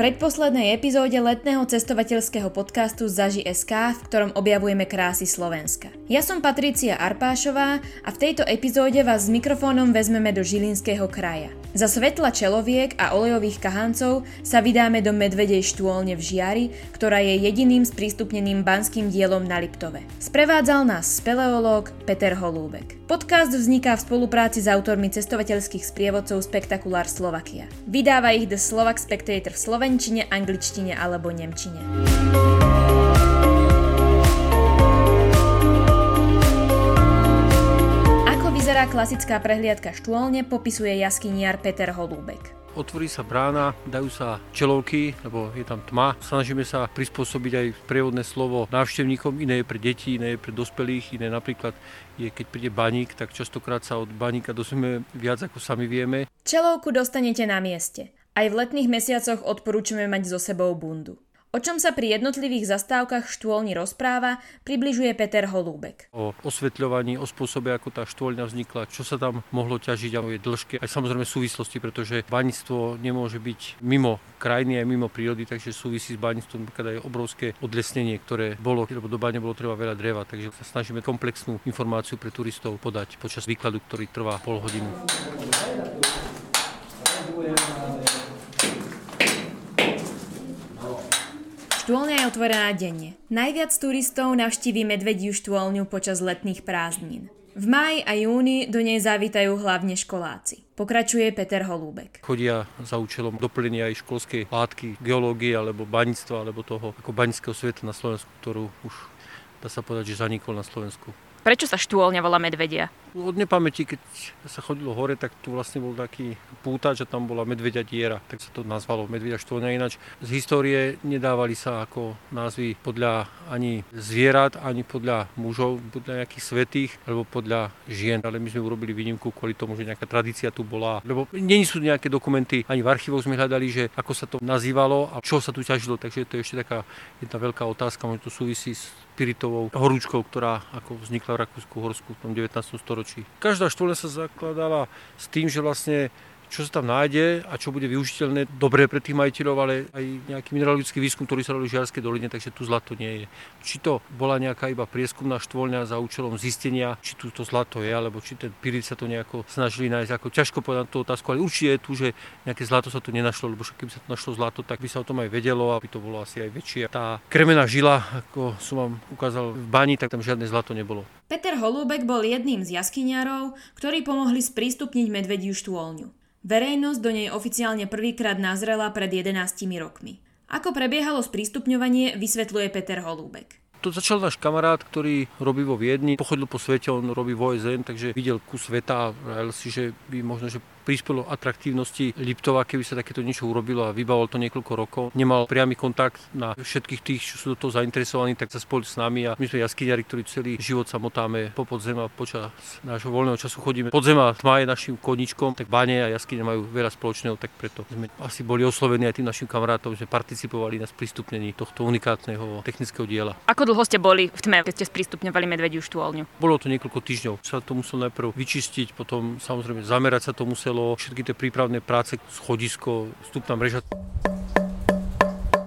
predposlednej epizóde letného cestovateľského podcastu Zaži SK, v ktorom objavujeme krásy Slovenska. Ja som Patricia Arpášová a v tejto epizóde vás s mikrofónom vezmeme do Žilinského kraja. Za svetla čeloviek a olejových kahancov sa vydáme do Medvedej štôlne v Žiari, ktorá je jediným sprístupneným banským dielom na Liptove. Sprevádzal nás speleológ Peter Holúbek. Podcast vzniká v spolupráci s autormi cestovateľských sprievodcov Spektakulár Slovakia. Vydáva ich The Slovak Spectator v slovenčine, angličtine alebo nemčine. vyzerá klasická prehliadka štôlne, popisuje jaskyniar Peter Holúbek. Otvorí sa brána, dajú sa čelovky, lebo je tam tma. Snažíme sa prispôsobiť aj prievodné slovo návštevníkom, iné je pre deti, iné je pre dospelých, iné napríklad je, keď príde baník, tak častokrát sa od baníka dozvieme viac, ako sami vieme. Čelovku dostanete na mieste. Aj v letných mesiacoch odporúčame mať so sebou bundu. O čom sa pri jednotlivých zastávkach štôlni rozpráva, približuje Peter Holúbek. O osvetľovaní, o spôsobe, ako tá štôlňa vznikla, čo sa tam mohlo ťažiť a je dĺžke, aj samozrejme súvislosti, pretože baníctvo nemôže byť mimo krajiny aj mimo prírody, takže súvisí s baníctvom napríklad aj obrovské odlesnenie, ktoré bolo, lebo do báne bolo treba veľa dreva, takže sa snažíme komplexnú informáciu pre turistov podať počas výkladu, ktorý trvá pol hodinu. Štôlňa je otvorená denne. Najviac turistov navštíví medvediu štôlňu počas letných prázdnin. V máji a júni do nej zavítajú hlavne školáci. Pokračuje Peter Holúbek. Chodia za účelom doplnenia aj školskej látky, geológie alebo baníctva, alebo toho ako banického sveta na Slovensku, ktorú už dá sa povedať, že zanikol na Slovensku. Prečo sa štôlňa volá medvedia? Od nepamäti, keď sa chodilo hore, tak tu vlastne bol taký pútač a tam bola medvedia diera, tak sa to nazvalo medvedia štôlňa. Ináč z histórie nedávali sa ako názvy podľa ani zvierat, ani podľa mužov, podľa nejakých svetých, alebo podľa žien. Ale my sme urobili výnimku kvôli tomu, že nejaká tradícia tu bola. Lebo nie sú nejaké dokumenty, ani v archívoch sme hľadali, že ako sa to nazývalo a čo sa tu ťažilo. Takže to je ešte taká jedna veľká otázka, možno to súvisí s spiritovou horúčkou, ktorá ako vznikla v Rakúsku Horsku v tom 19. storočí. Každá štvoľa sa zakladala s tým, že vlastne čo sa tam nájde a čo bude využiteľné dobre pre tých majiteľov, ale aj nejaký mineralogický výskum, ktorý sa robí v Žiarskej doline, takže tu zlato nie je. Či to bola nejaká iba prieskumná štvoľňa za účelom zistenia, či tu to zlato je, alebo či ten pyrit sa to nejako snažili nájsť. Ako ťažko povedať tú otázku, ale určite je tu, že nejaké zlato sa tu nenašlo, lebo keby sa tu našlo zlato, tak by sa o tom aj vedelo, aby to bolo asi aj väčšie. Tá kremená žila, ako som vám ukázal v bani, tak tam žiadne zlato nebolo. Peter Holúbek bol jedným z jaskyniarov, ktorí pomohli sprístupniť medvediu štôlňu. Verejnosť do nej oficiálne prvýkrát nazrela pred 11 rokmi. Ako prebiehalo sprístupňovanie, vysvetľuje Peter Holúbek. To začal náš kamarát, ktorý robí vo Viedni, pochodil po svete, on robí vo OSN, takže videl kus sveta a si, že by možno, že prispelo atraktívnosti Liptova, keby sa takéto niečo urobilo a vybavol to niekoľko rokov. Nemal priamy kontakt na všetkých tých, čo sú do toho zainteresovaní, tak sa spojili s nami a my sme jaskyňari, ktorí celý život sa motáme po podzem a počas nášho voľného času chodíme podzem a tma je našim koničkom, tak bane a jaskyne majú veľa spoločného, tak preto sme asi boli oslovení aj tým našim kamarátom, že participovali na sprístupnení tohto unikátneho technického diela. Ako dlho ste boli v tme, keď ste sprístupňovali medvediu štôlňu? Bolo to niekoľko týždňov. Sa to musel najprv vyčistiť, potom samozrejme zamerať sa to muselo muselo všetky tie prípravné práce, schodisko, vstupná mreža.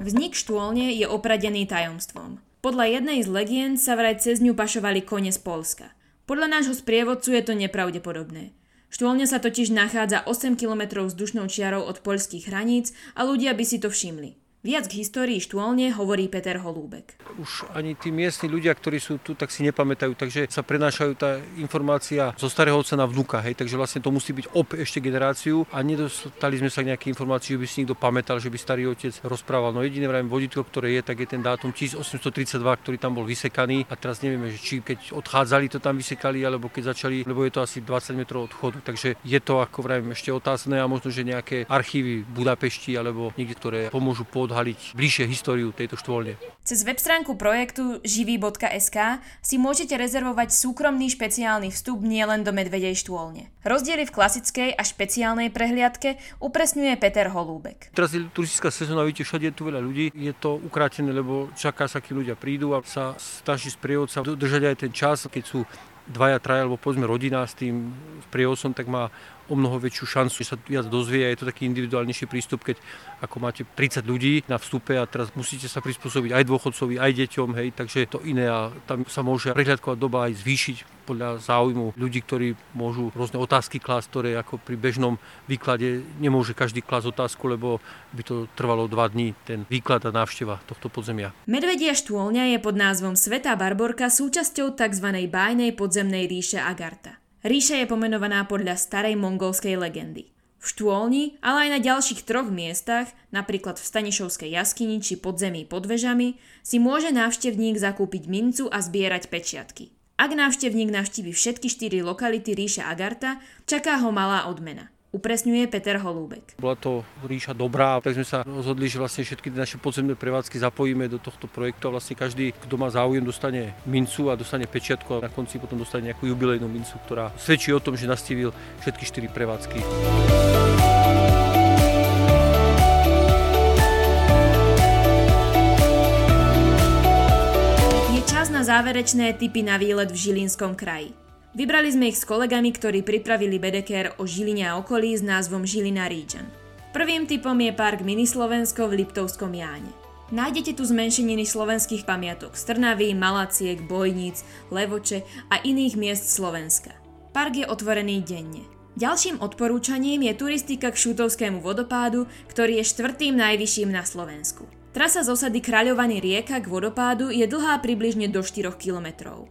Vznik štôlne je opradený tajomstvom. Podľa jednej z legend sa vraj cez ňu pašovali kone z Polska. Podľa nášho sprievodcu je to nepravdepodobné. Štôlňa sa totiž nachádza 8 km vzdušnou čiarou od poľských hraníc a ľudia by si to všimli. Viac k histórii štôlne hovorí Peter Holúbek. Už ani tí miestni ľudia, ktorí sú tu, tak si nepamätajú, takže sa prenášajú tá informácia zo starého otca na vnúka, hej, takže vlastne to musí byť op ešte generáciu a nedostali sme sa k nejaké informácii, že by si niekto pamätal, že by starý otec rozprával. No jediné vrajím vodítko, ktoré je, tak je ten dátum 1832, ktorý tam bol vysekaný a teraz nevieme, že či keď odchádzali to tam vysekali, alebo keď začali, lebo je to asi 20 metrov odchodu, takže je to ako vrajím ešte otázne a možno, že nejaké archívy Budapešti alebo niekde, ktoré pomôžu pod odhaliť bližšie históriu tejto štvoľne. Cez web stránku projektu živý.sk si môžete rezervovať súkromný špeciálny vstup nielen do Medvedej štôlne. Rozdiely v klasickej a špeciálnej prehliadke upresňuje Peter Holúbek. Teraz je turistická sezóna, vidíte, všade je tu veľa ľudí. Je to ukrátené, lebo čaká sa, keď ľudia prídu a sa snaží sprievodca držať aj ten čas, keď sú dvaja, traja, alebo povedzme rodina s tým prievodcom, tak má o mnoho väčšiu šancu, že sa viac dozvie a je to taký individuálnejší prístup, keď ako máte 30 ľudí na vstupe a teraz musíte sa prispôsobiť aj dôchodcovi, aj deťom, hej, takže je to iné a tam sa môže prehľadková doba aj zvýšiť podľa záujmu ľudí, ktorí môžu rôzne otázky klásť, ktoré ako pri bežnom výklade nemôže každý klásť otázku, lebo by to trvalo dva dní, ten výklad a návšteva tohto podzemia. Medvedia štôlňa je pod názvom Svetá Barborka súčasťou tzv. bájnej podzemnej ríše Agarta. Ríša je pomenovaná podľa starej mongolskej legendy. V Štôlni, ale aj na ďalších troch miestach, napríklad v Stanišovskej jaskyni či podzemí pod vežami, si môže návštevník zakúpiť mincu a zbierať pečiatky. Ak návštevník navštívi všetky štyri lokality ríša Agarta, čaká ho malá odmena upresňuje Peter Holúbek. Bola to ríša dobrá, tak sme sa rozhodli, že vlastne všetky naše podzemné prevádzky zapojíme do tohto projektu a vlastne každý, kto má záujem, dostane mincu a dostane pečiatku a na konci potom dostane nejakú jubilejnú mincu, ktorá svedčí o tom, že nastívil všetky štyri prevádzky. Je čas na záverečné typy na výlet v Žilinskom kraji. Vybrali sme ich s kolegami, ktorí pripravili Bedeker o Žiline a okolí s názvom Žilina Region. Prvým typom je park Mini Slovensko v Liptovskom Jáne. Nájdete tu zmenšeniny slovenských pamiatok z Trnavy, Malaciek, Bojnic, Levoče a iných miest Slovenska. Park je otvorený denne. Ďalším odporúčaním je turistika k Šutovskému vodopádu, ktorý je štvrtým najvyšším na Slovensku. Trasa z osady Kráľovaný rieka k vodopádu je dlhá približne do 4 kilometrov.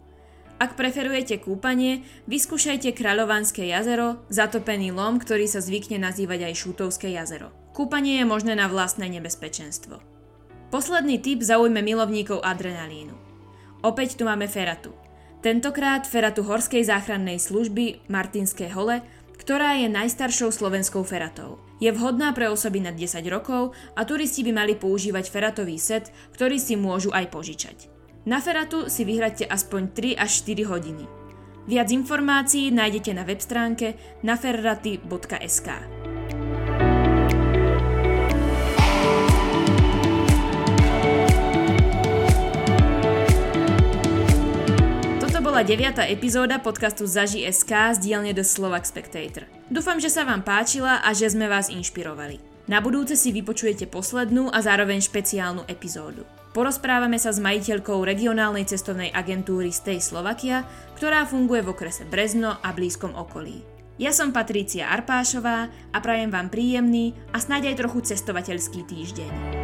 Ak preferujete kúpanie, vyskúšajte Kráľovanské jazero, zatopený lom, ktorý sa zvykne nazývať aj Šútovské jazero. Kúpanie je možné na vlastné nebezpečenstvo. Posledný tip zaujme milovníkov adrenalínu. Opäť tu máme Feratu. Tentokrát Feratu Horskej záchrannej služby Martinské hole, ktorá je najstaršou slovenskou feratou. Je vhodná pre osoby nad 10 rokov a turisti by mali používať feratový set, ktorý si môžu aj požičať. Na Feratu si vyhradte aspoň 3 až 4 hodiny. Viac informácií nájdete na web stránke naferraty.sk. Bola deviatá epizóda podcastu Zaži.sk z dielne The Slovak Spectator. Dúfam, že sa vám páčila a že sme vás inšpirovali. Na budúce si vypočujete poslednú a zároveň špeciálnu epizódu. Porozprávame sa s majiteľkou regionálnej cestovnej agentúry Stay Slovakia, ktorá funguje v okrese Brezno a blízkom okolí. Ja som Patrícia Arpášová a prajem vám príjemný a snáď aj trochu cestovateľský týždeň.